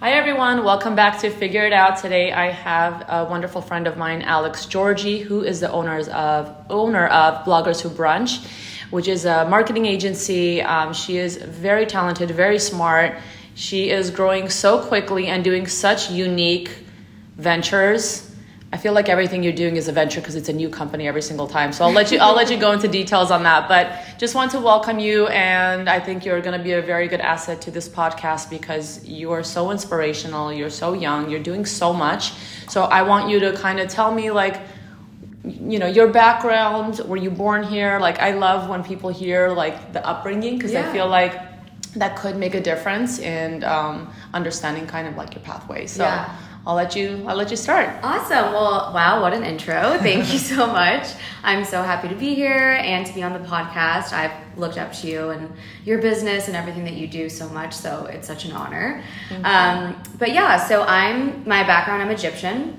Hi everyone, welcome back to Figure It Out. Today I have a wonderful friend of mine, Alex Georgy, who is the owners of owner of Bloggers Who Brunch, which is a marketing agency. Um, she is very talented, very smart. She is growing so quickly and doing such unique ventures. I feel like everything you're doing is a venture because it's a new company every single time. So I'll let you I'll let you go into details on that. But just want to welcome you and I think you're gonna be a very good asset to this podcast because you are so inspirational, you're so young, you're doing so much. So I want you to kind of tell me like you know your background were you born here like i love when people hear like the upbringing because Yeah. i feel like that could make a difference in um, understanding kind of like your pathway so Yeah. I'll let you i'll let you start Awesome. Well, wow, what an intro. Thank you so much. I'm so happy to be here and to be on the podcast. I've looked up to you and your business and everything that you do so much, so it's such an honor. Um, but yeah, so I'm my background. I'm Egyptian.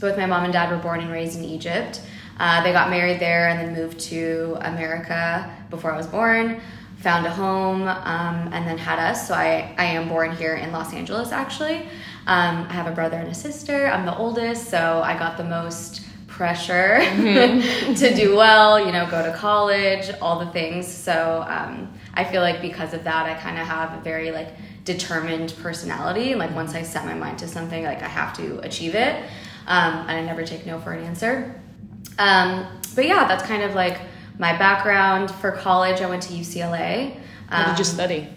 Both my mom and dad were born and raised in Egypt. Uh, they got married there and then moved to America before I was born. Found a home um, and then had us. So I, I am born here in Los Angeles actually. Um, I have a brother and a sister. I'm the oldest, so I got the most pressure to do well, you know, go to college, all the things. So um, I feel like because of that, I kind of have a very like determined personality. Like once I set my mind to something, like I have to achieve it, um, and I never take no for an answer. Um, but yeah, that's kind of like my background. For college, I went to UCLA. what did you Um, study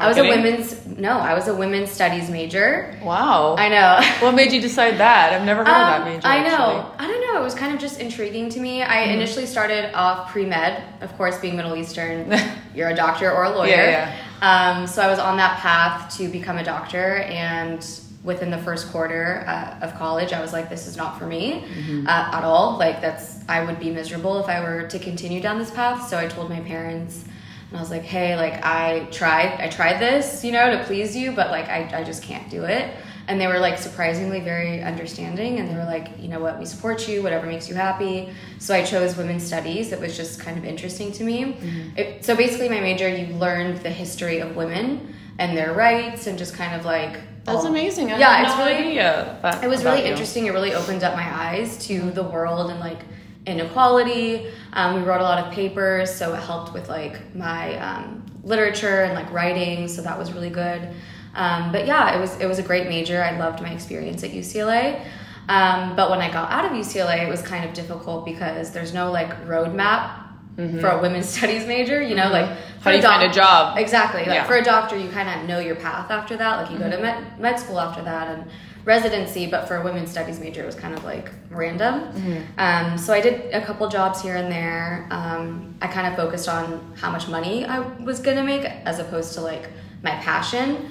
I was a women's no, I was a women's studies major. wow I know. what made you decide that i've never heard of that Um, major I know. actually. I don't know. It was kind of just intriguing to me. I Mm-hmm. initially started off pre med, of course, being Middle Eastern. you're a doctor or a lawyer. Yeah, Um, so I was on that path to become a doctor, and within the first quarter uh, of college, I was like, "This is not for me Mm-hmm. uh, at all. Like that's I would be miserable if I were to continue down this path." So I told my parents. And I was like, hey, like I tried, I tried this, you know, to please you, but like I, I just can't do it. And they were like surprisingly very understanding, and they were like, you know what, we support you, whatever makes you happy. So I chose women's studies. It was just kind of interesting to me. Mm-hmm. It, so basically, my major, you learned the history of women and their rights, and just kind of like that's amazing I yeah, it's no really idea it was really you. interesting. It really opened up my eyes to the world and like inequality. Um, we wrote a lot of papers, so it helped with like my um, literature and like writing. So that was really good. Um, but yeah, it was it was a great major. I loved my experience at UCLA. Um, but when I got out of UCLA, it was kind of difficult because there's no like roadmap for a women's studies major. You know, like Mm-hmm. How do you doc- find a job? Exactly. Like Yeah. for a doctor, you kind of know your path after that. Like you go to med, med school after that and residency. But for a women's studies major, it was kind of like random. Um, so I did a couple jobs here and there. Um, I kind of focused on how much money I was gonna make as opposed to like my passion.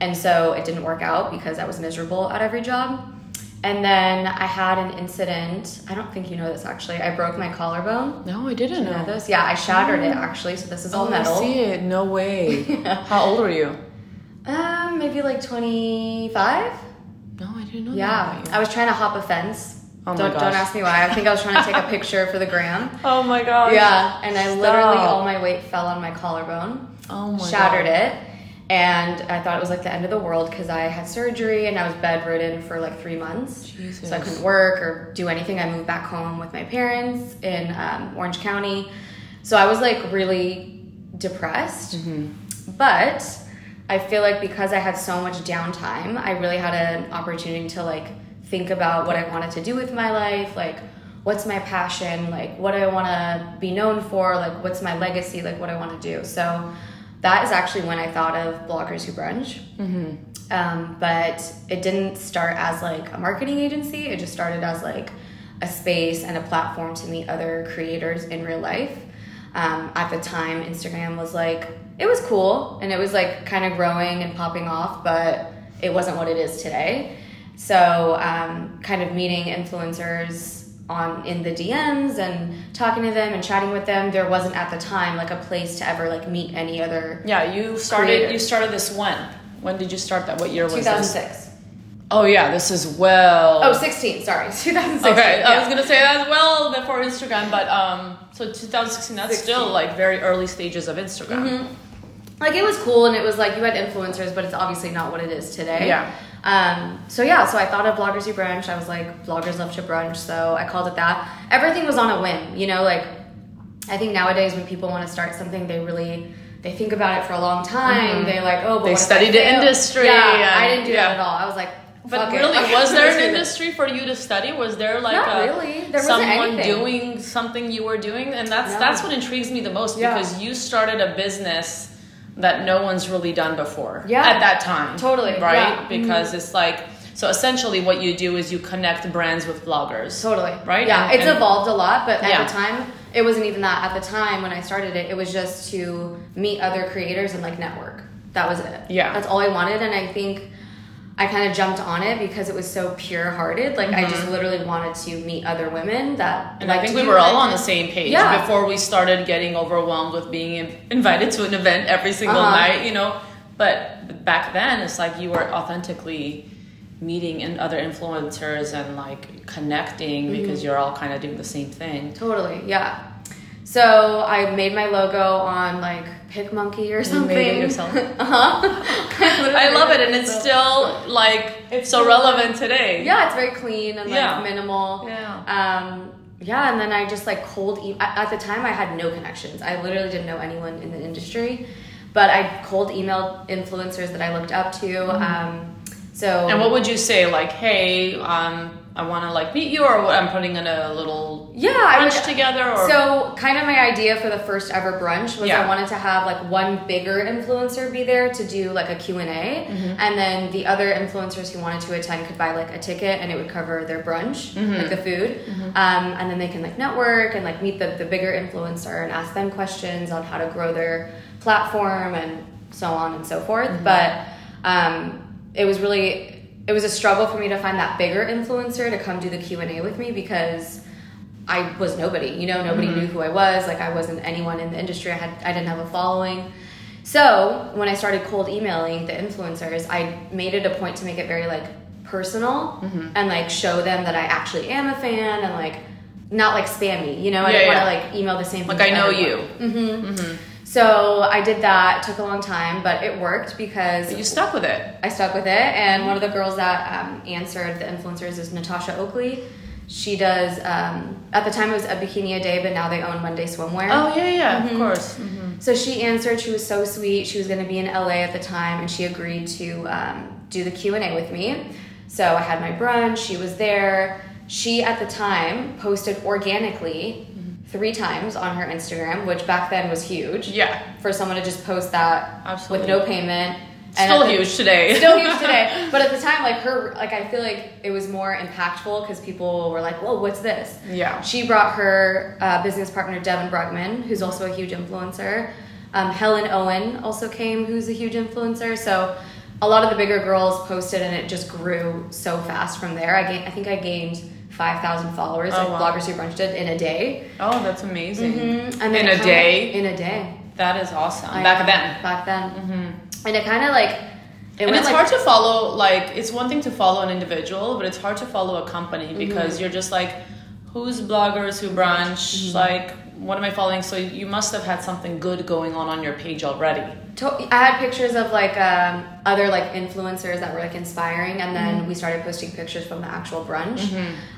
And so it didn't work out because I was miserable at every job. And then I had an incident. I don't think you know this actually. I broke my collarbone. no i didn't You know this? Yeah, I shattered it actually. So this is all oh, metal. I see it. No way. How old were you? Um, maybe like 25. No, I didn't know Yeah. that about I was trying to hop a fence. Oh my don't, gosh. don't ask me why. I think I was trying to take a picture for the gram. Oh my god. Yeah. And I literally, all my weight fell on my collarbone, Oh my god. shattered God. it. And I thought it was like the end of the world because I had surgery and I was bedridden for like three months. Jesus. So I couldn't work or do anything. I moved back home with my parents in um, Orange County. So I was like really depressed. Mm-hmm. But I feel like because I had so much downtime, I really had an opportunity to like think about what I wanted to do with my life, like what's my passion, like what I want to be known for, like what's my legacy, like what I want to do. So that is actually when I thought of Bloggers Who Brunch. Um, but it didn't start as like a marketing agency. It just started as like a space and a platform to meet other creators in real life. Um, at the time, Instagram was like it was cool and it was like kind of growing and popping off, but it wasn't what it is today. So, um, kind of meeting influencers on in the DMs and talking to them and chatting with them. There wasn't at the time like a place to ever like meet any other. Yeah, you started. Creator. You started this when? When did you start that? What year was this? 2006. Oh yeah, this is well. Oh, 16, sorry. 2016. Okay, I was gonna say that as well before Instagram, but um, so 2016. That's still like very early stages of Instagram. Like it was cool and it was like you had influencers, but it's obviously not what it is today. Yeah. Um, so yeah, so I thought of Bloggers Who Brunch. I was like, Bloggers Love to Brunch, so I called it that. Everything was on a whim, you know, like I think nowadays when people want to start something, they really they think about it for a long time. They like, oh, but They if the industry Yeah, I didn't do yeah. that at all. I was like, But really, Okay, was there an industry for you to study? Was there like a, really. There someone doing something you were doing? And that's that's what intrigues me the most Yeah. because you started a business that no one's really done before. Yeah. At that time. Totally, Right? yeah. Mm-hmm. Because it's like so essentially what you do is you connect brands with bloggers. Totally. Right? Yeah, And- it's and- evolved a lot, but at Yeah. the time, it wasn't even that. At the time when I started it, it was just to meet other creators and like network. That was it. Yeah. That's all I wanted, and I think I kind of jumped on it because it was so pure hearted. Like I just literally wanted to meet other women that. Mm-hmm. And I think we were all on the same page Yeah. before we started getting overwhelmed with being invited to an event every single Uh-huh. night, you know. But back then, it's like you were authentically meeting in other influencers and like connecting Mm-hmm. because you're all kind of doing the same thing. Totally. Yeah. So I made my logo on like PicMonkey or something. made it yourself? uh-huh. I love it, and it's still like it's so relevant today. Yeah, it's very clean and like Yeah. minimal. Yeah. Um, yeah, and then I just like cold. E- at the time, I had no connections. I literally didn't know anyone in the industry, but I cold emailed influencers that I looked up to. Um, so Mm-hmm. And what would you say? Like, hey, um, I want to like meet you, or? I'm putting in a little yeah, brunch would, together, or So, kind of my idea for the first ever brunch was Yeah. I wanted to have like one bigger influencer be there to do like a Q&A Mm-hmm. and then the other influencers who wanted to attend could buy like a ticket and it would cover their brunch, Mm-hmm. like the food. Um, and then they can like network and like meet the, the bigger influencer and ask them questions on how to grow their platform and so on and so forth. Mm-hmm. But um, it was really it was a struggle for me to find that bigger influencer to come do the Q&A with me because I was nobody, you know, nobody Mm-hmm. knew who I was. Like I wasn't anyone in the industry. I had I didn't have a following. So when I started cold emailing the influencers, I made it a point to make it very like personal Mm-hmm. and like show them that I actually am a fan and like not like spammy, you know. I Yeah, didn't yeah. want to like email the same. like I know everyone. you. So I did that. It took a long time, but it worked because But you stuck with it. I stuck with it. And one of the girls that um, answered the influencers is Natasha Oakley. She does, um, at the time it was a bikini a day, but now they own Monday Swimwear. Oh yeah, yeah, Mm-hmm. of course. So she answered. She was so sweet. She was going to be in LA at the time, and she agreed to um, do the Q and A with me. So I had my brunch. She was there. She at the time posted organically three times on her Instagram, which back then was huge. Yeah, For someone to just post that Absolutely. with no payment. still the- huge today. still huge today. But at the time, like her, like I feel like it was more impactful because people were like, "Whoa, what's this?" Yeah. She brought her uh, business partner Devin Brugman, who's also a huge influencer. Um, Helen Owen also came, who's a huge influencer. So a lot of the bigger girls posted, and it just grew so fast from there. I gained, I think I gained five thousand followers, Oh, like wow. Bloggers Who Brunch did in a day. Oh, that's amazing. Mm-hmm. And In a day? In a day. That is awesome. I Back know, then. Back then. And it kind of like. It and it's like, hard to follow like it's one thing to follow an individual but it's hard to follow a company Mm-hmm. because you're just like who's bloggers who brunch Mm-hmm. like what am i following so you must have had something good going on on your page already To- I had pictures of like um, other like influencers that were like inspiring, and then we started posting pictures from the actual brunch.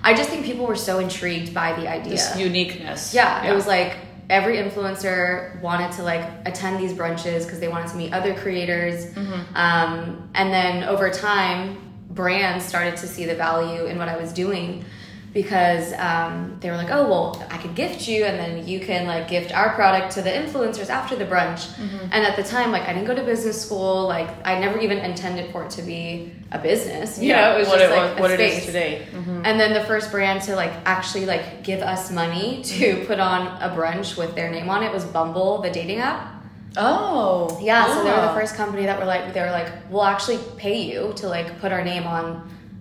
I just think people were so intrigued by the idea. this uniqueness. Yeah, it was like every influencer wanted to like attend these brunches because they wanted to meet other creators, um, and then over time, brands started to see the value in what I was doing because um, they were like, oh well, I could gift you, and then you can like gift our product to the influencers after the brunch. And at the time, like I didn't go to business school, like I never even intended for it to be a business. You know, it was what just it, like what a it is today And then the first brand to like actually like give us money to put on a brunch with their name on it was Bumble, the dating app. oh Yeah, so they were the Ah. first company that were like they were like, we'll actually pay you to like put our name on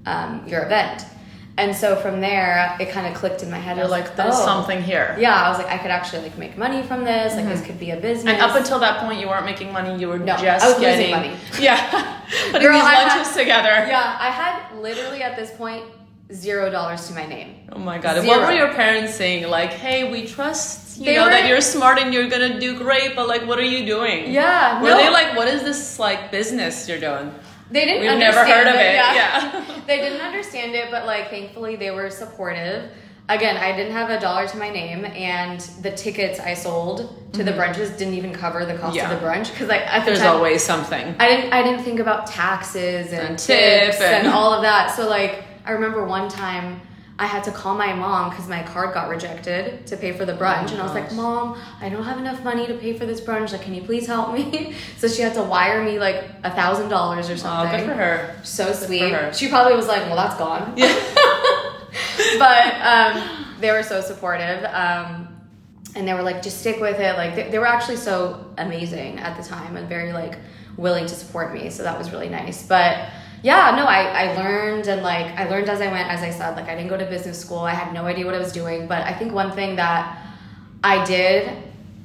um, your event. And so from there, it kind of clicked in my head. You're was like there's oh. something here Yeah, I was like, I could actually like make money from this. Like this mm-hmm. could be a business. and up until that point you weren't making money you were No, just I was losing getting money. yeah putting Girl, these I had- lunches together yeah, I had literally at this point zero dollars to my name. Oh my god! What were your parents saying? Like, hey, we trust you They know were- that you're smart and you're gonna do great, but like, what are you doing? Yeah, Were no. they like, what is this like business you're doing? They didn't. We've never heard of it. Yeah. Yeah. they didn't understand it, but like thankfully they were supportive. Again, I didn't have a dollar to my name, and the tickets I sold to the brunches didn't even cover the cost Mm-hmm. Yeah. of the brunch because like at the There's time, always something. I didn't I didn't think about taxes and, And tips and, and- all of that. So like I remember one time I had to call my mom because my card got rejected to pay for the brunch, Oh and I was like, "Mom, I don't have enough money to pay for this brunch. Like, can you please help me?" so she had to wire me like a thousand dollars or something. Oh, good for her. So sweet. her. She probably was like, "Well, that's gone." Yeah. but um, they were so supportive. Um, and they were like, just stick with it. Like, they, they were actually so amazing at the time and very like willing to support me. So that was really nice. But yeah, no, I, I learned and like I learned as I went, as I said, like I didn't go to business school. I had no idea what I was doing. But I think one thing that I did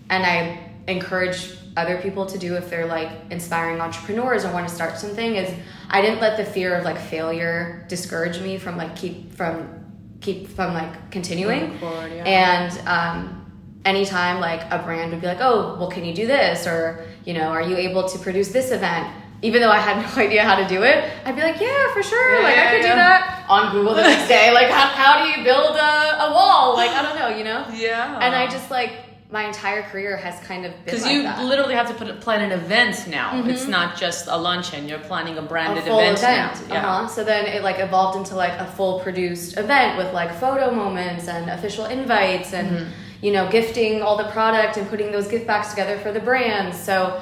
and I encourage other people to do if they're like inspiring entrepreneurs or want to start something is I didn't let the fear of like failure discourage me from like keep from keep from like continuing. Forward, yeah. And um anytime like a brand would be like, "Oh, well can you do this?" or, you know, "Are you able to produce this event?" Even though I had no idea how to do it, I'd be like, "Yeah, for sure. Yeah, like I yeah, could do that." On Google the next day, like how, how do you build a, a wall? Like I don't know, you know? Yeah. and I just like my entire career has kind of been because like you that. Mm-hmm. literally have to put plan an event now. It's not just a luncheon. You're planning a a branded full event, event. now. Yeah. Uh-huh. So then it like evolved into like a full produced event with like photo moments and official invites and Mm-hmm. you know gifting all the product and putting those gift bags together for the brands. So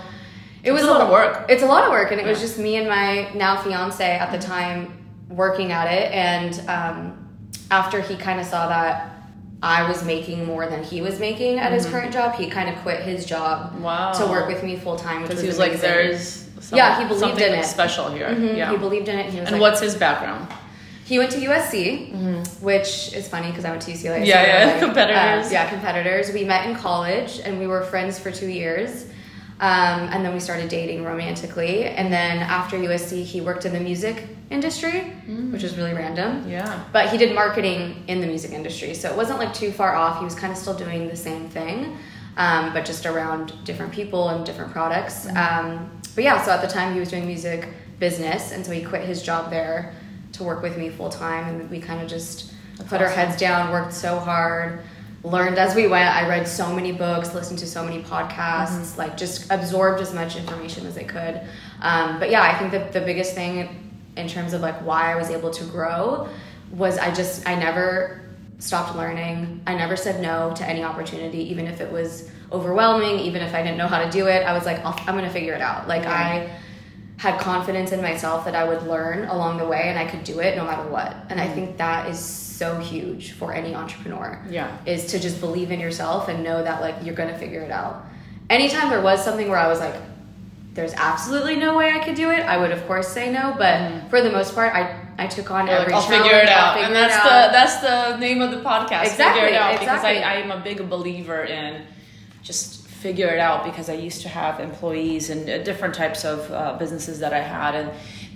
it was a lot of work. It's a lot of work, and it was just me and my now fiance at the time working at it. And um, after he kind of saw that. I was making more than he was making at his current job. He kind of quit his job Mm-hmm. Wow. to work with me full time, Because he was like, there's some, Yeah, he believed something in it. special here. Mhm, Yeah. He believed in it. And like, what's his background? He went to USC, which is funny because I went to UCLA. so Mm-hmm. Yeah, we're yeah, competitors. uh, yeah, competitors. We met in college and we were friends for two years. Um, and then we started dating romantically. And then after USC, he worked in the music industry, Mm. which was really random. Yeah. But he did marketing in the music industry. So it wasn't like too far off. He was kind of still doing the same thing, um, but just around different people and different products. Um, but yeah, so at the time he was doing music business. And so he quit his job there to work with me full time. And we kind of just put our heads down, worked so hard, learned as we went. I read so many books, listened to so many podcasts, like just absorbed as much information as I could. Um, but yeah, I think that the biggest thing in terms of like why I was able to grow was I just I never stopped learning. I never said no to any opportunity, even if it was overwhelming, even if I didn't know how to do it. I was like, I'll, I'm gonna figure it out. Like I had confidence in myself that I would learn along the way and I could do it no matter what. And I think that is so huge for any entrepreneur. Yeah. Is to just believe in yourself and know that like you're gonna figure it out. Anytime there was something where I was like, there's absolutely no way I could do it, I would of course say no. But for the most part, I I took on You're like, every I'll challenge. figure it I'll out, figure and that's out. the that's the name of the podcast. Exactly, Figure it out exactly. because I, I am a big believer in just figure it out because I used to have employees and uh, different types of uh, businesses that I had, and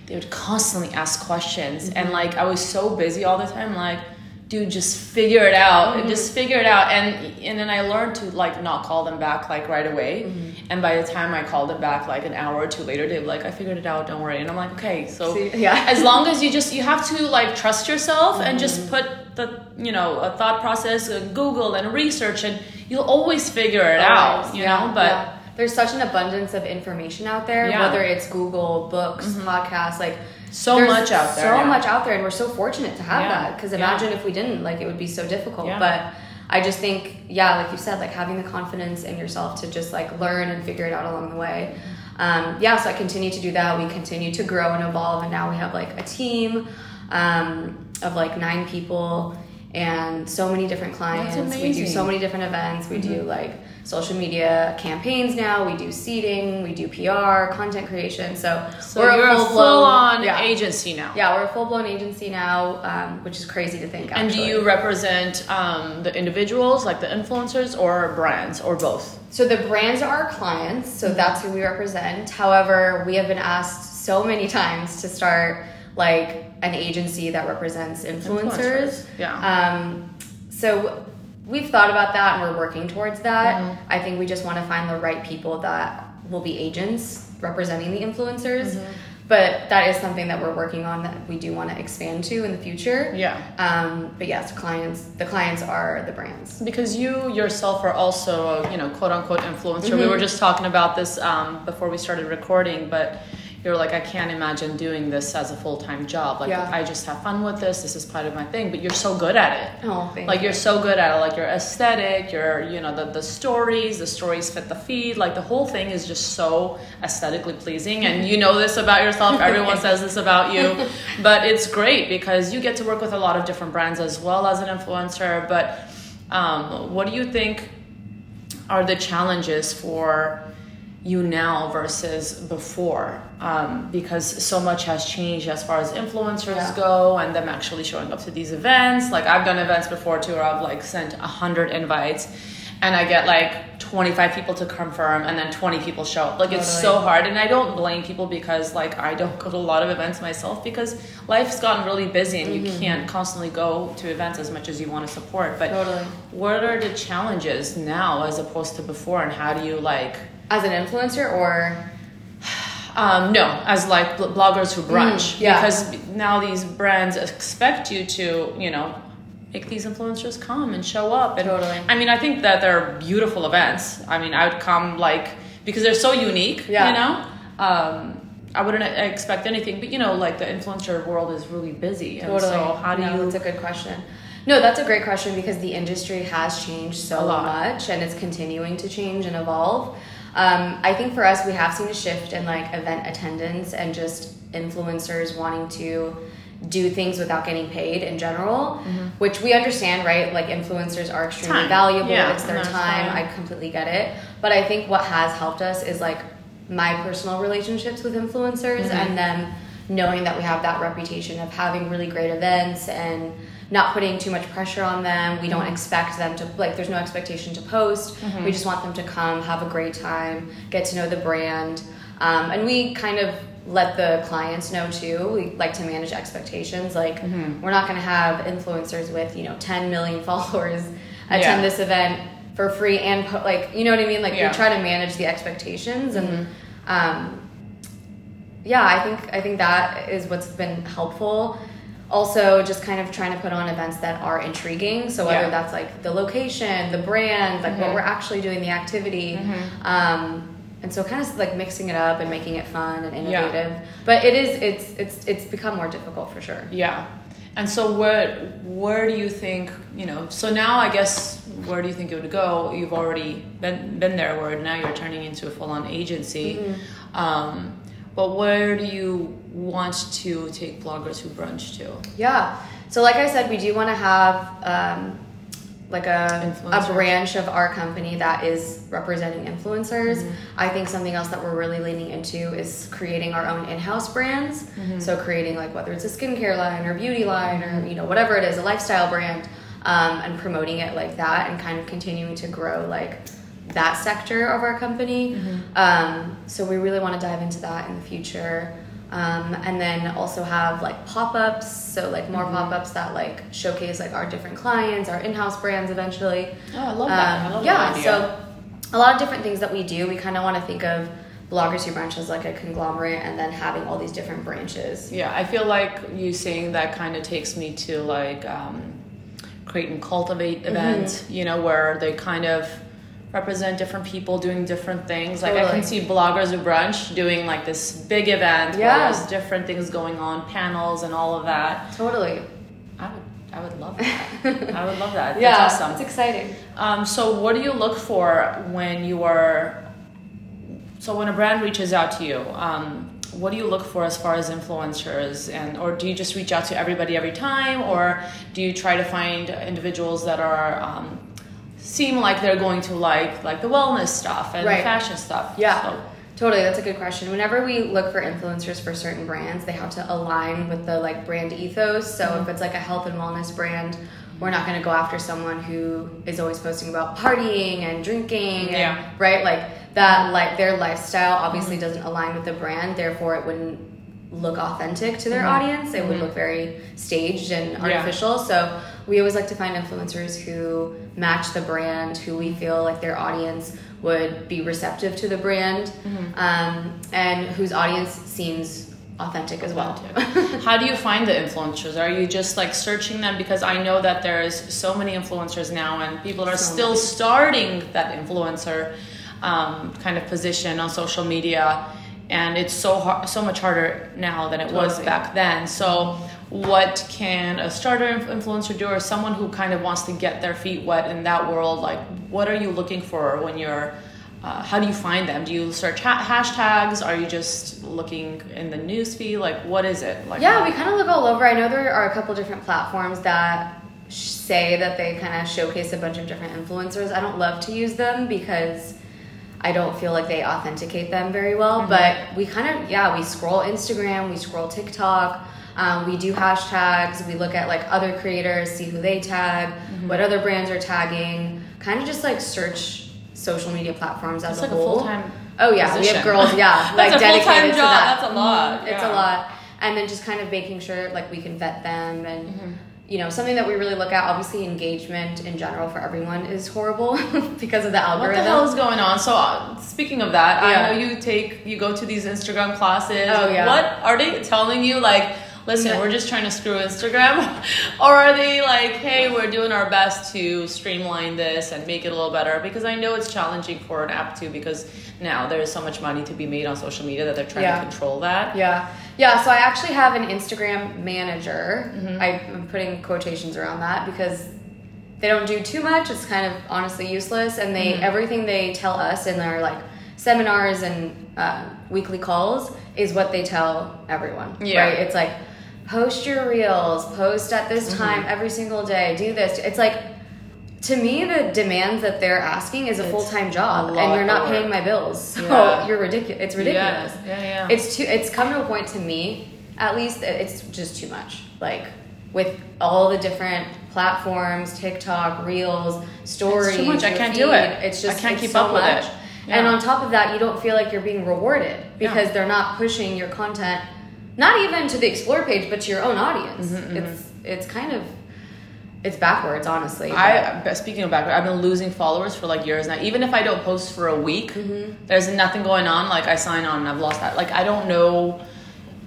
they would constantly ask questions, Mm-hmm. and like I was so busy all the time, like. Dude, just figure it out. Mm-hmm. Just figure it out, and and then I learned to like not call them back like right away. Mm-hmm. And by the time I called them back like an hour or two later, they were like, "I figured it out. Don't worry." And I'm like, "Okay, so See, yeah. as long as you just you have to like trust yourself and just Mm-hmm. put the you know a thought process uh, google and research and you'll always figure it out you yeah, know but yeah. There's such an abundance of information out there, Yeah. Mm-hmm. whether it's Google, books, podcasts, like So much out there, So yeah. much out there, and we're so fortunate to have Yeah, that. Because imagine if we didn't, like it would be so difficult. But I just think, yeah, like you said, like having the confidence in yourself to just like learn and figure it out along the way. Um, yeah, so I continue to do that. We continue to grow and evolve, and now we have like a team um, of like nine people and so many different clients. We do so many different events. We do like social media campaigns now. We do seeding, We do PR, content creation. So, so we're you're a full-blown- full on yeah. agency now Yeah, we're a full blown agency now, um, which is crazy to think. and do you represent um, the individuals like the influencers or brands or both So the brands are our clients, so that's who we represent. However, we have been asked so many times to start like an agency that represents influencers. Influencers, yeah. Um, so we've thought about that and we're working towards that. Mm-hmm. I think we just want to find the right people that will be agents representing the influencers. Mm-hmm. But that is something that we're working on that we do want to expand to in the future. Yeah. Um, but yes, clients. The clients are the brands. Because you yourself are also, a, you know, quote unquote influencer. We Mm-hmm. were just talking about this um, before we started recording, but you're like, I can't imagine doing this as a full time job. Like, Yeah. I just have fun with this. This is part of my thing. But you're so good at it. Oh, like you. you're so good at it. Like your aesthetic, your you know the the stories, the stories fit the feed. Like the whole thing is just so aesthetically pleasing. And you know this about yourself. Everyone says this about you, but it's great because you get to work with a lot of different brands as well as an influencer. But um, what do you think are the challenges for you now versus before um, because so much has changed as far as influencers Yeah. go and them actually showing up to these events. Like i've done events before too where i've like sent a 100 invites and i get like 25 people to confirm and then 20 people show up. Like it's so hard and i don't blame people because like i don't go to a lot of events myself because life's gotten really busy and you can't constantly go to events as much as you want to support. But Totally. what are the challenges now as opposed to before and how do you like As an influencer or um, no as like bl- bloggers who brunch Mm, yeah. because now these brands expect you to you know make these influencers come and show up and Totally. i mean i think that they're beautiful events i mean i would come like because they're so unique Yeah. you know um, i wouldn't expect anything but you know like the influencer world is really busy and Totally. so how do no, you That's a good question. No, that's a great question because the industry has changed so much and it's continuing to change and evolve. Um, I think for us, we have seen a shift in like event attendance and just influencers wanting to do things without getting paid in general, which we understand, right? Like influencers are extremely Mm-hmm. Time. valuable. Yeah, it's their time. time. I completely get it. But I think what has helped us is like my personal relationships with influencers Mm-hmm. and them knowing that we have that reputation of having really great events and not putting too much pressure on them. We don't Mm-hmm. expect them to like there's no expectation to post. We just want them to come, have a great time, get to know the brand. Um, and we kind of let the clients know too. We like to manage expectations. Like Mm-hmm. we're not going to have influencers with, you know, 10 million followers attend Yeah. this event for free and po- like, you know what I mean? Like Yeah. we try to manage the expectations and Mm-hmm. um yeah, I think I think that is what's been helpful. Also, just kind of trying to put on events that are intriguing. So whether Yeah. that's like the location, the brand, like what Mhm. we're actually doing, the activity, Mm-hmm. um, and so kind of like mixing it up and making it fun and Yeah. innovative. But it is it's it's it's become more difficult for sure. Yeah. And so where where do you think, you know, so now I guess where do you think it would go? You've already been been there where now you're turning into a full on agency. Mm-hmm. Um, but where do you want to take bloggers who brunch to? Yeah. So like I said, we do want to have um, like a, a branch of our company that is representing influencers. Mm-hmm. I think something else that we're really leaning into is creating our own in-house brands. Mm-hmm. So creating like whether it's a skincare line or beauty line or you know whatever it is, a lifestyle brand, um, and promoting it like that and kind of continuing to grow like that sector of our company. Mm-hmm. Um, so we really want to dive into that in the future. Um, and then also have like pop-ups, so like Mm-hmm. more pop-ups that like showcase like our different clients, our in-house brands eventually. Oh, I love that. I Um, love yeah, that idea. so a lot of different things that we do. We kind of want to think of bloggers who brunch as like a conglomerate, and then having all these different branches. Yeah, I feel like you saying that kind of takes me to like um, create and cultivate Mm-hmm. you know, where they kind of represent different people doing different things. Like I can see bloggers who brunch doing like this big event Yeah. there's different things going on, panels and all of that. Totally. I would, I would love that. I would love that. yeah, That's awesome. it's exciting. Um, so what do you look for when you are so when a brand reaches out to you um, what do you look for as far as influencers and or do you just reach out to everybody every time or do you try to find individuals that are um, seem like they're going to like like the wellness stuff and Right. the fashion stuff Yeah. So- Totally, that's a good question. Whenever we look for influencers for certain brands, they have to align with the like brand ethos. So Mm-hmm. if it's like a health and wellness brand, we're not going to go after someone who is always posting about partying and drinking, and, Yeah. right? Like that, like their lifestyle obviously doesn't align with the brand. Therefore, it wouldn't look authentic to their audience. It would look very staged and Mm-hmm. Yeah. artificial. So we always like to find influencers who match the brand, who we feel like their audience would be receptive to the brand, Mm-hmm. um, and whose audience seems authentic as well. How do you find the influencers? Are you just like searching them? Because I know that there's so many influencers now, and people are So still many. starting that influencer um, kind of position on social media, and it's so hard, so much harder now than it was back then. So, what can a starter influencer do, or someone who kind of wants to get their feet wet in that world? Like, what are you looking for when you're uh, how do you find them? Do you search ha- hashtags? Are you just looking in the newsfeed? Like, what is it? Like, Yeah, we kind of look all over. I know there are a couple different platforms that sh- say that they kind of showcase a bunch of different influencers. I don't love to use them because I don't feel like they authenticate them very well. But we kind of, yeah, we scroll Instagram, we scroll TikTok. Um, we do hashtags. We look at like other creators, see who they tag, what other brands are tagging. Kind of just like search social media platforms as It's a like a whole. full-time Oh yeah, we have girls. Yeah, That's like a dedicated to job. that. That's a lot. Mhm, It's a lot, and then just kind of making sure like we can vet them and. Mm-hmm. You know, something that we really look at, obviously, engagement in general for everyone is horrible because of the algorithm. What the hell is going on? So, uh, speaking of that, Yeah. I know you take you go to these Instagram classes. Oh, yeah. What are they telling you? Like, listen, Yeah. we're just trying to screw Instagram, or are they like, hey, we're doing our best to streamline this and make it a little better? Because I know it's challenging for an app too, because now there's so much money to be made on social media that they're trying Yeah. to control that. Yeah. Yeah, so I actually have an Instagram manager. Mm-hmm. I'm putting quotations around that because they don't do too much. It's kind of honestly useless. And they Mm-hmm. everything they tell us in their like seminars and uh, weekly calls is what they tell everyone. Yeah. Right? It's like post your reels, post at this Mm-hmm. time every single day, do this. It's like to me the demands that they're asking is a It's full-time job and you're not paying my bills. So Yeah. you're ridiculous. It's ridiculous Yeah, yeah, yeah. it's too it's come to a point to me at least it's just too much like with all the different platforms tiktok reels stories It's too much. I can't do it. it's just I can't keep so up with much. it. and on top of that you don't feel like you're being rewarded because Yeah. they're not pushing your content not even to the explore page but to your own audience Mm-hmm, it's it's kind of it's backwards honestly I speaking of background, I've been losing followers for like years now. Even if I don't post for a week, Mm-hmm. there's nothing going on. Like I sign on and I've lost that. Like I don't know,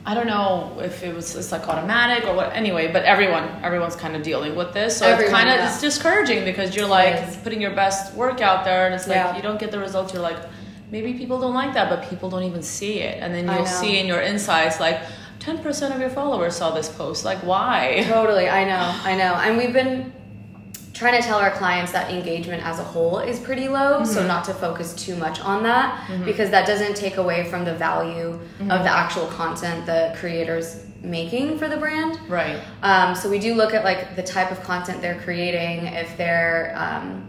I don't know if it was it's like automatic or what. Anyway, but everyone everyone's kind of dealing with this, so Everyone, it's kind of yeah. it's discouraging because you're like putting your best work out there, and it's like Yeah. you don't get the results. You're like maybe people don't like that, but people don't even see it, and then you'll see in your insights like. 10% of your followers saw this post. Like, why? Totally, I know, I know. And we've been trying to tell our clients that engagement as a whole is pretty low, so not to focus too much on that because that doesn't take away from the value of the actual content the creators making for the brand. Right. Um, so we do look at like the type of content they're creating, if they're um,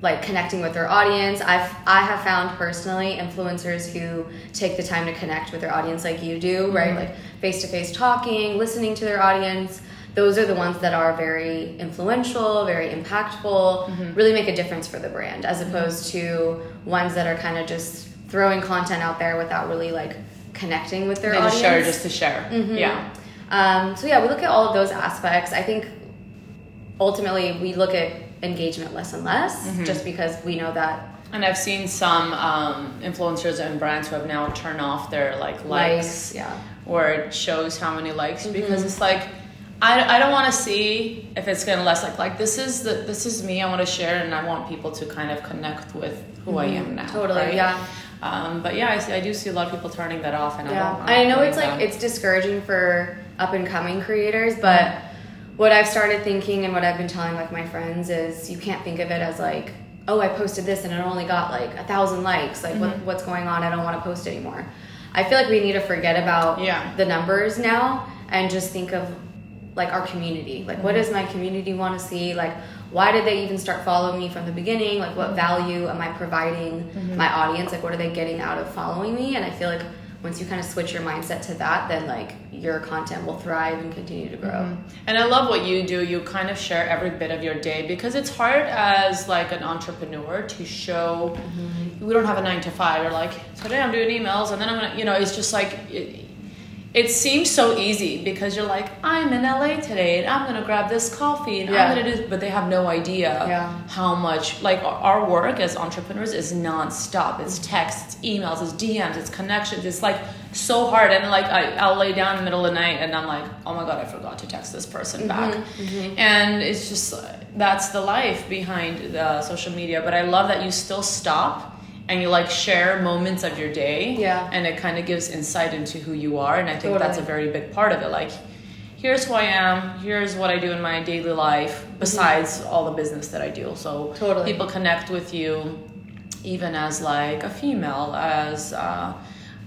like connecting with their audience. I've I have found personally influencers who take the time to connect with their audience like you do, right? Mm-hmm. Like face to face talking, listening to their audience. Those are the ones that are very influential, very impactful, mm-hmm. really make a difference for the brand, as mm-hmm. opposed to ones that are kind of just throwing content out there without really like connecting with their They just audience. share just to share. Yeah. Um, so yeah, we look at all of those aspects. I think ultimately we look at engagement less and less, Mm-hmm. just because we know that And I've seen some um, influencers and brands who have now turned off their like likes, likes, yeah, where it shows how many likes Mm-hmm. because it's like I, I don't want to see if it's gonna less like like this is the this is me I want to share and I want people to kind of connect with who I am now. Mm-hmm. Totally, right? yeah. Um, but yeah, I, see, I do see a lot of people turning that off, and I yeah. don't. I know it's like that. it's discouraging for up and coming creators, but what I've started thinking and what I've been telling like my friends is you can't think of it as like oh I posted this and it only got like a thousand likes. Like Mm-hmm. what, what's going on? I don't want to post anymore. I feel like we need to forget about Yeah. the numbers now and just think of like our community. Like what mm-hmm. does my community want to see? Like why did they even start following me from the beginning? Like what mm-hmm. value am i providing mm-hmm. my audience? Like what are they getting out of following me? And i feel like once you kind of switch your mindset to that then like your content will thrive and continue to grow mm-hmm. And I love what you do. You kind of share every bit of your day because it's hard as like an entrepreneur to show. Mm-hmm. We don't have a nine to five. You're like today I'm doing emails and then I'm gonna, you know, it's just like it, it seems so easy because you're like, I'm in LA today and I'm gonna grab this coffee and Yeah. I'm gonna do, but they have no idea Yeah. how much like our- work as entrepreneurs is nonstop. It's texts, it's emails, it's DMs, it's connections. It's like so hard and like I, I'll lay down in the middle of the night and I'm like, oh my god, I forgot to text this person mm-hmm. back, mm-hmm. and it's just that's the life behind the social media. But I love that you still stop. And you like share moments of your day, Yeah. and it kind of gives insight into who you are, and I think that's a very big part of it. Like, here's who I am, here's what I do in my daily life, besides all the business that I do. So Mm-hmm. Totally. people connect with you, even as like a female, as uh,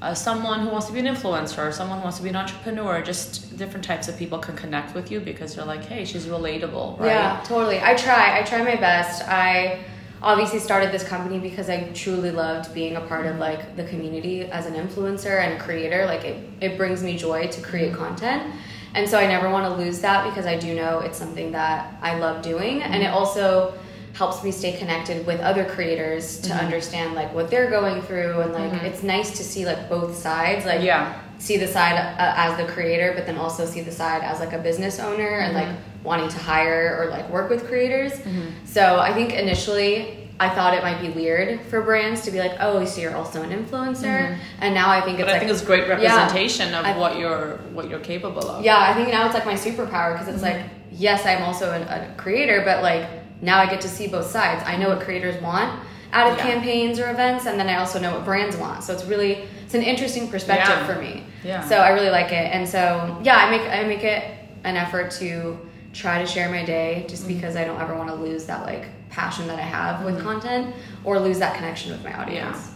uh, someone who wants to be an influencer, someone who wants to be an entrepreneur. Just different types of people can connect with you because they're like, hey, she's relatable, right? Yeah, totally. I try. I try my best. I obviously started this company because I truly loved being a part of like the community as an influencer and creator. Like it, it brings me joy to create content. And so I never want to lose that because I do know it's something that I love doing and it also helps me stay connected with other creators to mm-hmm. understand like what they're going through and like mm-hmm. it's nice to see like both sides like Yeah. see the side uh, as the creator but then also see the side as like a business owner and mm-hmm. like wanting to hire or like work with creators mm-hmm. so i think initially i thought it might be weird for brands to be like oh so you're also an influencer mm-hmm. and now i think it's But I like think it's great Yeah. representation of I- what you're what you're capable of. yeah i think now it's like my superpower because it's mm-hmm. like yes i'm also an, a creator but like now i get to see both sides i know what creators want out of Yeah. campaigns or events and then i also know what brands want so it's really it's an interesting perspective Yeah. for me Yeah. so i really like it and so yeah i make i make it an effort to try to share my day just Mm-hmm. because i don't ever want to lose that like passion that i have with content or lose that connection with my audience Yeah.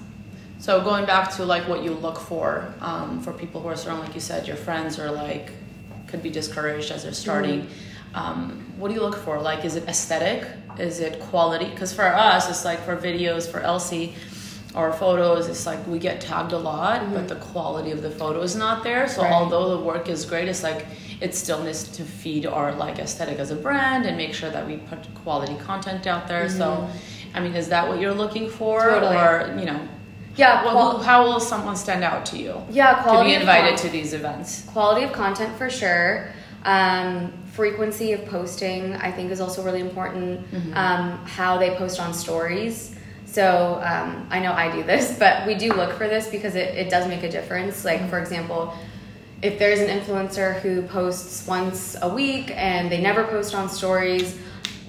So going back to like what you look for um, for people who are starting, like you said, your friends are like could be discouraged as they're starting. Mm-hmm. Um, what do you look for? Like, is it aesthetic? Is it quality? Because for us, it's like for videos for Elsie or photos, it's like we get tagged a lot, but the quality of the photo is not there. So Mm-hmm. Right. although the work is great, it's like it still needs to feed our like aesthetic as a brand and make sure that we put quality content out there. So, I mean, is that what you're looking for, Mm-hmm. Totally. or you know? yeah qual- how will someone stand out to you yeah quality to be invited content. to these events? quality of content for sure um, frequency of posting i think is also really important um, how they post on stories so um, i know i do this but we do look for this because it, it does make a difference like for example if there's an influencer who posts once a week and they never post on stories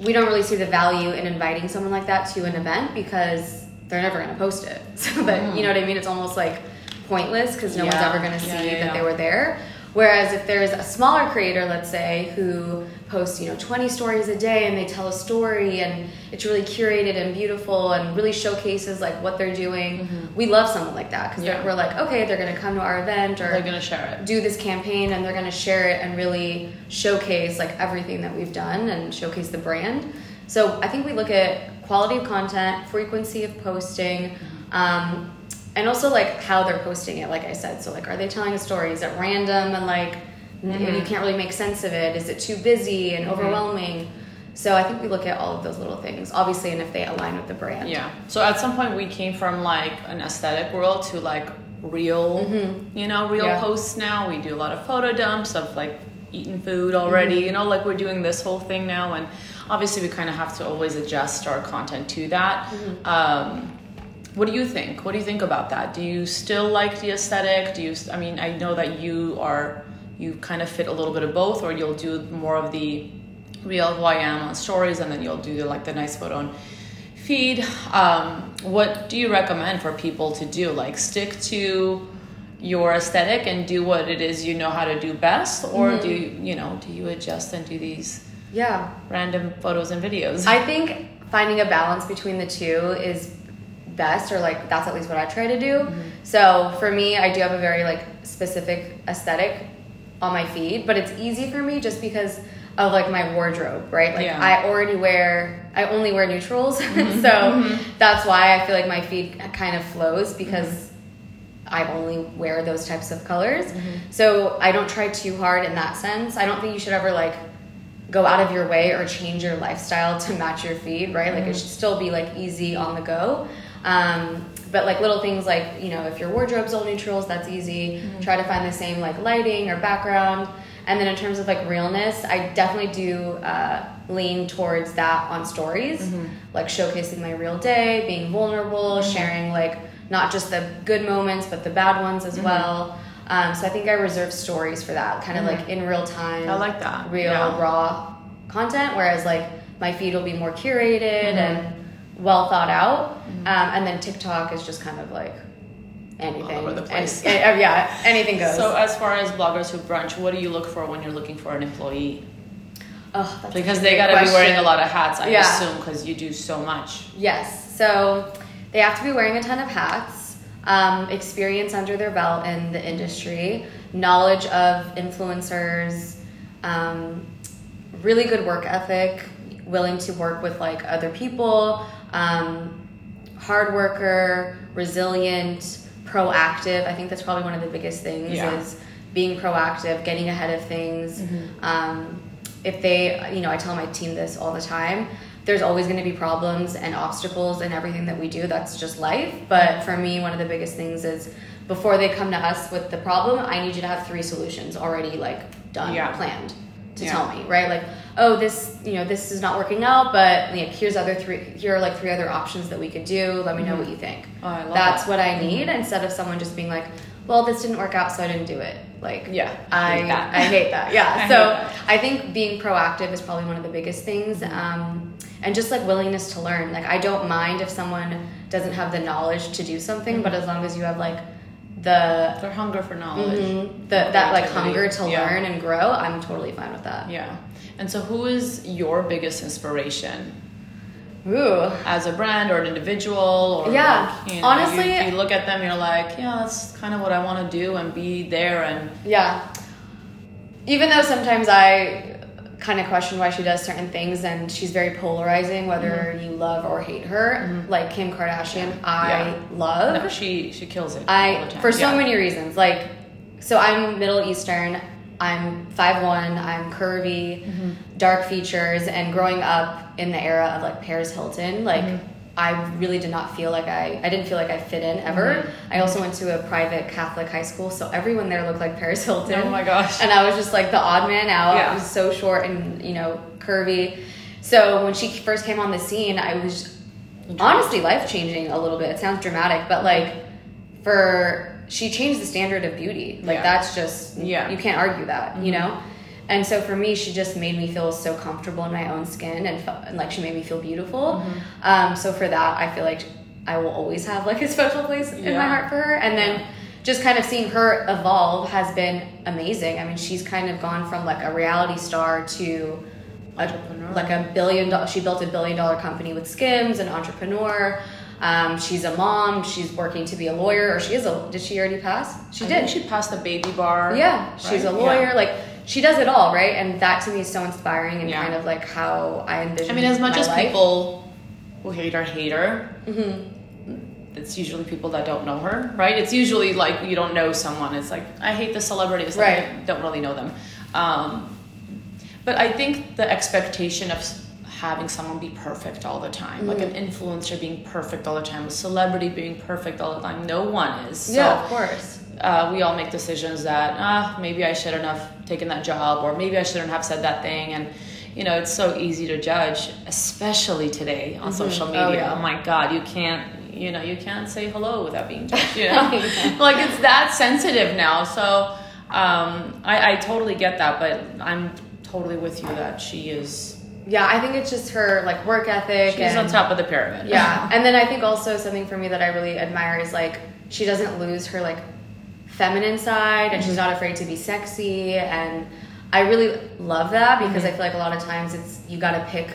we don't really see the value in inviting someone like that to an event because they're never going to post it. So that you hmm. know what i mean? It's almost like pointless because no one's ever going to see Yeah, yeah, that they were there whereas if there's a smaller creator let's say who posts you know 20 stories a day and they tell a story and it's really curated and beautiful and really showcases like what they're doing we love someone like that because Mm-hmm. Yeah. we're like okay they're going to come to our event or They're gonna share it. do this campaign and they're going to share it and really showcase like everything that we've done and showcase the brand so i think we look at quality of content frequency of posting um, and also like how they're posting it like i said so like are they telling a story is it random and like n- you can't really make sense of it is it too busy and overwhelming so i think we look at all of those little things obviously and if they align with the brand Yeah. So at some point we came from like an aesthetic world to like real, you know, real Mm-hmm. Yeah. posts now. We do a lot of photo dumps of like eating food already, Mm-hmm. you know, like we're doing this whole thing now. And obviously we kind of have to always adjust our content to that. Mm-hmm. Um, what do you think? What do you think about that? Do you still like the aesthetic? Do you, I mean, I know that you are, you kind of fit a little bit of both, or you'll do more of the real who I am on stories, and then you'll do the, like the nice photo on feed. Um, what do you recommend for people to do? Like stick to your aesthetic and do what it is you know how to do best, or do you, you know, do you adjust and do these yeah random photos and videos? I think finding a balance between the two is best, or like that's at least what I try to do. Mm-hmm. So for me, I do have a very like specific aesthetic on my feed, but it's easy for me just because of like my wardrobe, right? Like Yeah. I already wear, I only wear neutrals, mm-hmm. so mm-hmm. that's why I feel like my feed kind of flows because. I only wear those types of colors. So I don't try too hard in that sense. I don't think you should ever like go out of your way or change your lifestyle to match your feed, right? Like it should still be like easy on the go. Um, but like little things like you know if your wardrobe's all neutrals, that's easy. Try to find the same like lighting or background. And then in terms of like realness, I definitely do uh, lean towards that on stories, like showcasing my real day, being vulnerable, sharing like not just the good moments but the bad ones as well. Um, so I think I reserve stories for that, kind of like in real time. I like that. real Yeah. raw content. Whereas like my feed will be more curated and well thought out, um, and then TikTok is just kind of like anything. over the And- place. and- yeah, anything goes. So, as far as bloggers who brunch, what do you look for when you're looking for an employee? oh, that's Because a they got to be wearing a lot of hats, I Yeah. assume, because you do so much. Yes. So they have to be wearing a ton of hats, um, experience under their belt in the industry, knowledge of influencers, um, really good work ethic, willing to work with like other people, um, hard worker, resilient, proactive. I think that's probably one of the biggest things Yeah. is being proactive, getting ahead of things. Um, if they, you know, I tell my team this all the time. There's always going to be problems and obstacles and everything that we do. That's just life. But for me, one of the biggest things is before they come to us with the problem, I need you to have three solutions already like done, Yeah. planned to Yeah. tell me, right? Like, oh, this, you know, this is not working out, but like, here's other three, here are like three other options that we could do. Let me know what you think. Oh, I love That's that. what I need instead of someone just being like, well, this didn't work out, so I didn't do it. Like, Yeah, I I hate that. I hate that. Yeah. I so that. I think being proactive is probably one of the biggest things, um, and just like willingness to learn. Like I don't mind if someone doesn't have the knowledge to do something, but as long as you have like the Their hunger for knowledge. mhm, the that like hunger to Yeah. learn and grow, I'm totally fine with that. Yeah. And so, who is your biggest inspiration Ooh. as a brand or an individual? Or Yeah. like, you know, Honestly- you, you look at them, you're like, yeah, that's kind of what I want to do and be there. And Yeah. Even though sometimes I kind of question why she does certain things and she's very polarizing whether Mm-hmm. you love or hate her, like Kim Kardashian, I Yeah. love. no, she she kills it. all I the time. for so Yeah. many reasons. Like so I'm Middle Eastern. I'm 5'1, I'm curvy, Mm-hmm. dark features and growing up in the era of like Paris Hilton, like Mm-hmm. I really did not feel like I I didn't feel like I fit in ever. Mm-hmm. I also went to a private Catholic high school, so everyone there looked like Paris Hilton. Oh my gosh. And I was just like the odd man out. Yeah. I was so short and, you know, curvy. So when she first came on the scene, I was honestly life changing a little bit. It sounds dramatic, but like for she changed the standard of beauty. Like Yeah. that's just Yeah. Mm-hmm. you can't argue that, you know. And so for me, she just made me feel so comfortable in my own skin and, felt, and like she made me feel beautiful. Mm-hmm. Um, so for that, I feel like I will always have like a special place in my heart for her. And then just kind of seeing her evolve has been amazing. I mean, she's kind of gone from like a reality star to a, like a billion dollar. She built a billion dollar company with Skims, an entrepreneur. Um, she's a mom. She's working to be a lawyer, or she is a. Did she already pass? She I did. think she passed the baby bar. yeah, she's right? a lawyer. Yeah. Like she does it all, right? And that to me is so inspiring and Yeah. kind of like how I envision. I mean, as much as life. people who hate her hate her, Mm-hmm. it's usually people that don't know her, right? It's usually like you don't know someone. It's like I hate the celebrity. It's like Right. I don't really know them. Um, but I think the expectation of having someone be perfect all the time, like an Mm-hmm. influencer being perfect all the time, a celebrity being perfect all the time, no one is. So, yeah, of course. uh, we all make decisions that ah maybe I shouldn't have taken that job or maybe I shouldn't have said that thing and you know it's so easy to judge especially today on social media. Oh, media yeah. oh, my god you can't you know you can't say hello without being judged you know like it's that sensitive now so um, I, I totally get that but I'm totally with you that she is Yeah, I think it's just her like work ethic. she's and, on top of the pyramid Yeah, and then I think also something for me that I really admire is like she doesn't lose her like feminine side, and she's mm-hmm. not afraid to be sexy, and I really love that because mm-hmm. I feel like a lot of times it's you got to pick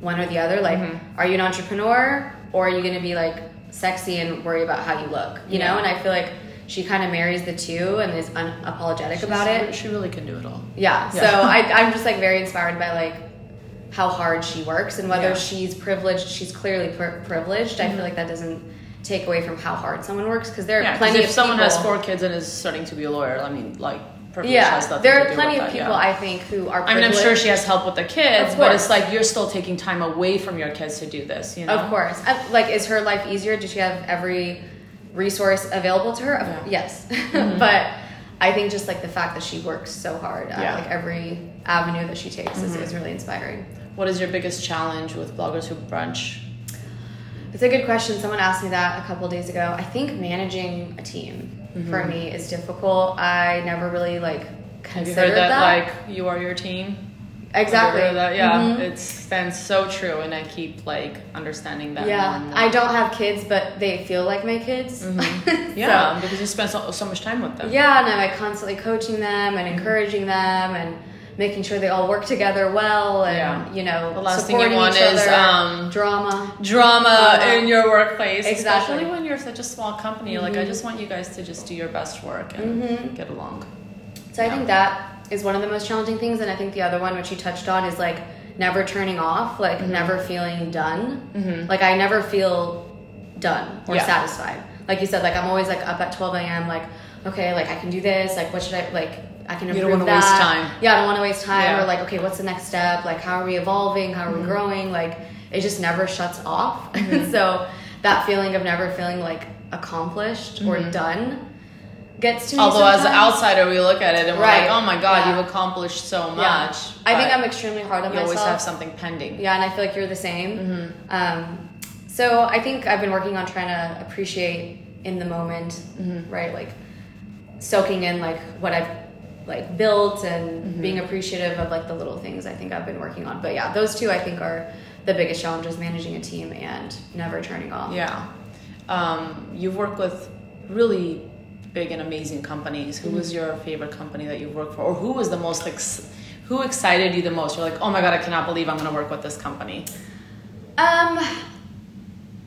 one or the other. Like, mm-hmm. are you an entrepreneur or are you going to be like sexy and worry about how you look? You know, and I feel like she kind of marries the two and is unapologetic about it. she really can do it all Yeah. Yeah. So I, I'm just like very inspired by like how hard she works and whether Yeah. she's privileged. She's clearly pri privileged. I feel like that doesn't take away from how hard someone works because there are yeah plenty if of someone people, has four kids and is starting to be a lawyer I mean like yeah, there are plenty of that, people yeah. I think who are. I mean, I'm sure she has help with the kids, but it's like you're still taking time away from your kids to do this. You know, Of course. Uh, Like, is her life easier? Does she have every resource available to her? Of- Yeah. Mm-hmm. Yes. but I think just like the fact that she works so hard Yeah. Mm-hmm. like every avenue that she takes is, is really inspiring. What is your biggest challenge with bloggers who brunch? It's a good question. Someone asked me that a couple days ago. I think managing a team Mm-hmm. for me is difficult. I never really like considered that, that. like you are your team? exactly. Have you heard that? Yeah, Mhm. it stands so true, and I keep like understanding that. Yeah, and. I don't have kids, but they feel like my kids. Mm-hmm. Yeah, because you spend so, so much time with them. Yeah, and I'm like constantly coaching them and encouraging them and making sure they all work together well and Yeah. you know The last thing you supporting want each is, other. um, drama. Drama Drama. in your workplace, Exactly. Mm-hmm. especially when you're such a small company. Like, I just want you guys to just do your best work and get along. So I think that is one of the most challenging things, and I think the other one, which you touched on, is like never turning off, like Mm-hmm. never feeling done. Like I never feel done or Yeah. satisfied. Like you said, like I'm always like up at 12 a.m. Like okay, like I can do this. Like what should I like? I can You don't wanna waste time. Yeah, I don't want to waste time. Yeah. Mm-hmm. Or like okay, what's the next step? Like how are we evolving? How are we growing? Like it just never shuts off. Mm-hmm. so that feeling of never feeling like accomplished or done gets to me. Mm-hmm. Although, as an outsider, we look at it and we're like, "Oh my god, Yeah. you've accomplished so much." Yeah. I think I'm extremely hard on You myself. You always have something pending. Yeah, and I feel like you're the same. Mm-hmm. Um, so I think I've been working on trying to appreciate in the moment, Mm-hmm. right? Like soaking in like what I've like built and Mm-hmm. being appreciative of like the little things I think I've been working on. But yeah, those two I think are the biggest challenges: managing a team and never turning off. Yeah. Um, you've worked with really big and amazing companies. Who was your favorite company that you've worked for, or who was the most like, who excited you the most? You're like, oh my god, I cannot believe I'm going to work with this company. Um,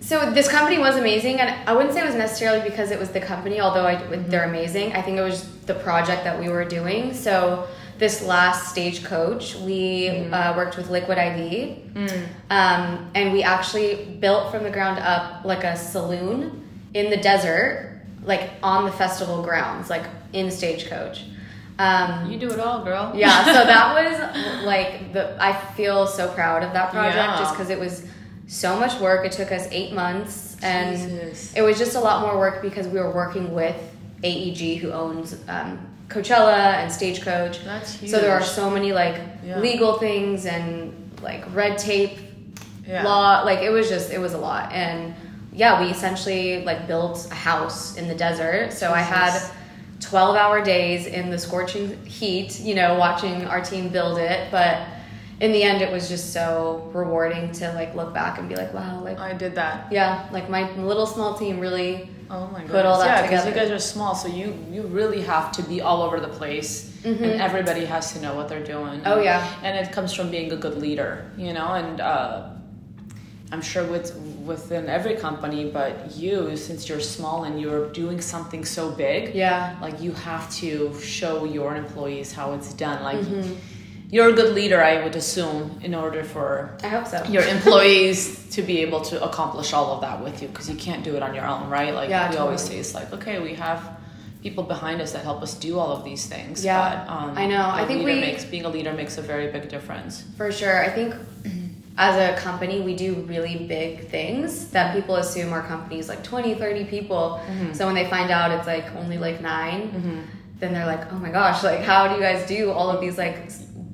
so this company was amazing, and I wouldn't say it was necessarily because it was the company, although I, they're amazing. I think it was the project that we were doing. So this last stagecoach, we uh, worked with Liquid IV, um, and we actually built from the ground up like a saloon in the desert, like on the festival grounds, like in stagecoach. Um, You do it all, girl. yeah so that was like the i feel so proud of that project Yeah. just because it was so much work. It took us eight months and Jesus. it was just a lot more work because we were working with aeg who owns um, coachella and stagecoach. So there are so many like Yeah. legal things and like red tape Yeah. law. Like it was just it was a lot. And yeah we essentially like built a house in the desert. So i had 12 hour days in the scorching heat you know watching our team build it. But in the end it was just so rewarding to like look back and be like wow like I did that. yeah like my little small team really Oh my god. Put all that yeah, because you guys are small, so you you really have to be all over the place, and everybody has to know what they're doing. Mm-hmm. Oh, yeah. and it comes from being a good leader, you know. And uh, I'm sure with within every company, but you, since you're small and you're doing something so big, yeah like you have to show your employees how it's done. Like Mm-hmm. You're a good leader, I would assume, in order for i hope so your employees to be able to accomplish all of that with you because you can't do it on your own, right? Like Yeah, we always say, it's like okay, we have people behind us that help us do all of these things. Yeah, but, um, I know. I think we- makes being a leader makes a very big difference. For sure. I think as a company, we do really big things that people assume our company's like 20, 30 people. So when they find out it's like only like 9 then they're like, oh my gosh, like how do you guys do all of these like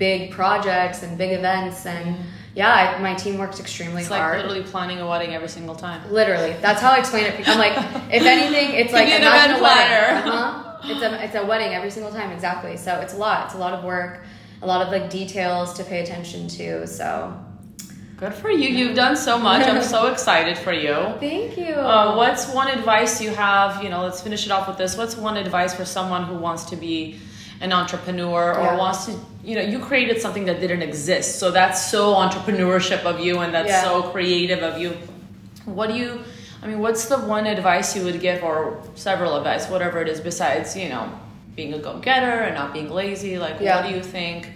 big projects and big events? And yeah, I, my team works extremely It's like hard. literally planning a wedding every single time. Literally, that's how I explain it. I'm like, if anything, it's like imagine event a wedding. Uh-huh. It's a it's a wedding every single time, exactly. So it's a lot. It's a lot of work, a lot of like details to pay attention to. So Good for you. You've done so much. I'm so excited for you. thank you. Uh, what's one advice you have? You know, let's finish it off with this. What's one advice for someone who wants to be an entrepreneur or Yeah. wants to, you know, you created something that didn't exist. So that's so entrepreneurship of you and that's Yeah. so creative of you. What do you, I mean, what's the one advice you would give or several advice, whatever it is, besides, you know, being a go getter and not being lazy? Like, Yeah. what do you think?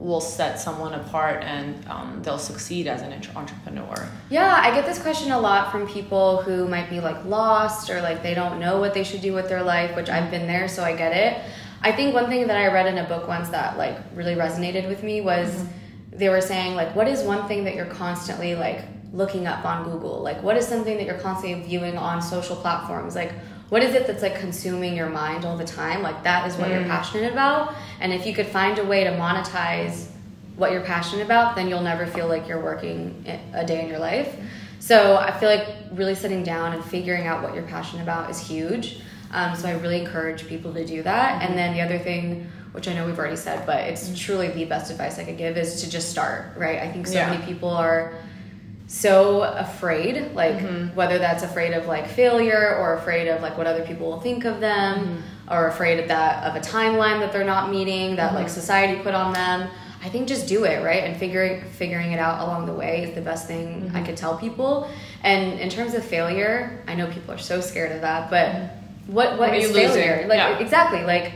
will set someone apart and um, they'll succeed as an entrepreneur Yeah, I get this question a lot from people who might be like lost or like they don't know what they should do with their life, which I've been there, so I get it. I think one thing that I read in a book once that like really resonated with me was Mm-hmm. they were saying like what is one thing that you're constantly like looking up on Google? Like what is something that you're constantly viewing on social platforms? Like what is it that's like consuming your mind all the time? Like that is what Mm. you're passionate about. And if you could find a way to monetize what you're passionate about, then you'll never feel like you're working a day in your life. So I feel like really sitting down and figuring out what you're passionate about is huge. Um, so I really encourage people to do that. And then the other thing, which I know we've already said, but it's truly the best advice I could give, is to just start. Right? I think so Yeah. many people are so afraid like mm-hmm. whether that's afraid of like failure or afraid of like what other people will think of them mm-hmm. or afraid of that of a timeline that they're not meeting that like mm-hmm. society put on them i think just do it right and figuring figuring it out along the way is the best thing i could tell people and in terms of failure i know people are so scared of that but what what are is you losing? failure like Yeah. exactly like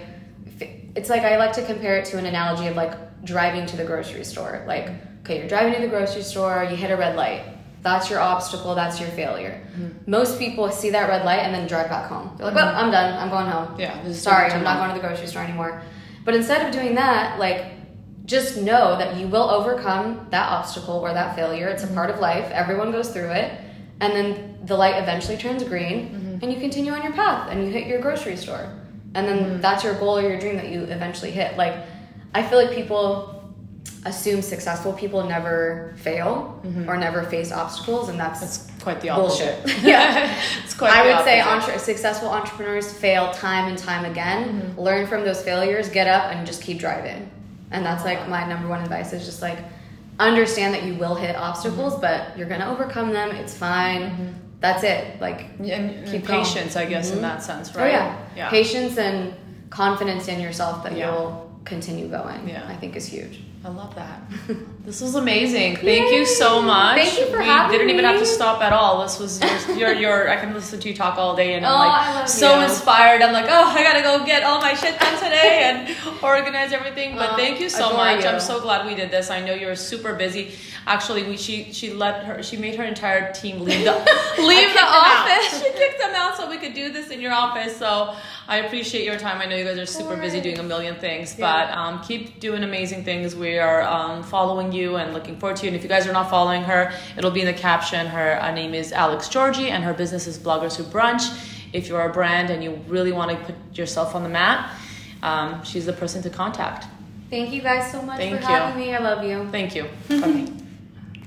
it's like I like to compare it to an analogy of like driving to the grocery store. Like, okay, you're driving to the grocery store, you hit a red light. That's your obstacle, that's your failure. Mm-hmm. Most people see that red light and then drive back home. They're like, well, mm-hmm. I'm done, I'm going home. Yeah, Sorry, I'm not going to the grocery store anymore. But instead of doing that, like, just know that you will overcome that obstacle or that failure. It's a mm-hmm. part of life, everyone goes through it. And then the light eventually turns green mm-hmm. Mm-hmm. and you continue on your path and you hit your grocery store. And then mm-hmm. that's your goal or your dream that you eventually hit. Like, I feel like people assume successful people never fail mm-hmm. or never face obstacles, and that's, It's quite the opposite. bullshit. yeah. it's quite. I would say entre- successful entrepreneurs fail time and time again. Mm-hmm. Learn from those failures, get up, and just keep driving. And that's like uh-huh. my number one advice is just like understand that you will hit obstacles, Mm-hmm. but you're gonna overcome them. It's fine. That's it. Like and, and Keep going. patience, I guess, in mm-hmm. that sense, right? Oh yeah. yeah. Patience and confidence in yourself that Yeah. you'll continue going. Yeah. I think is huge. I love that. This was amazing. Thank you so much. Thank you for we having didn't even have to stop at all. This was your, your, your I can listen to you talk all day and I'm Oh, I like so you. inspired. I'm like, oh, I gotta go get all my shit done today and organize everything. But Oh, thank you so much. you. I'm so glad we did this. I know you're super busy. Actually, we she she let her she made her entire team leave the leave the office. She kicked them out so we could do this in your office. So I appreciate your time. I know you guys are super busy doing a million things, Yeah. but um, keep doing amazing things. We are um, following you and looking forward to you. And if you guys are not following her, it'll be in the caption. Her uh, name is Alex Georgy, and her business is Bloggers Who Brunch. If you're a brand and you really want to put yourself on the map, um, she's the person to contact. Thank you guys so much Thank for you. having me. I love you. Thank you.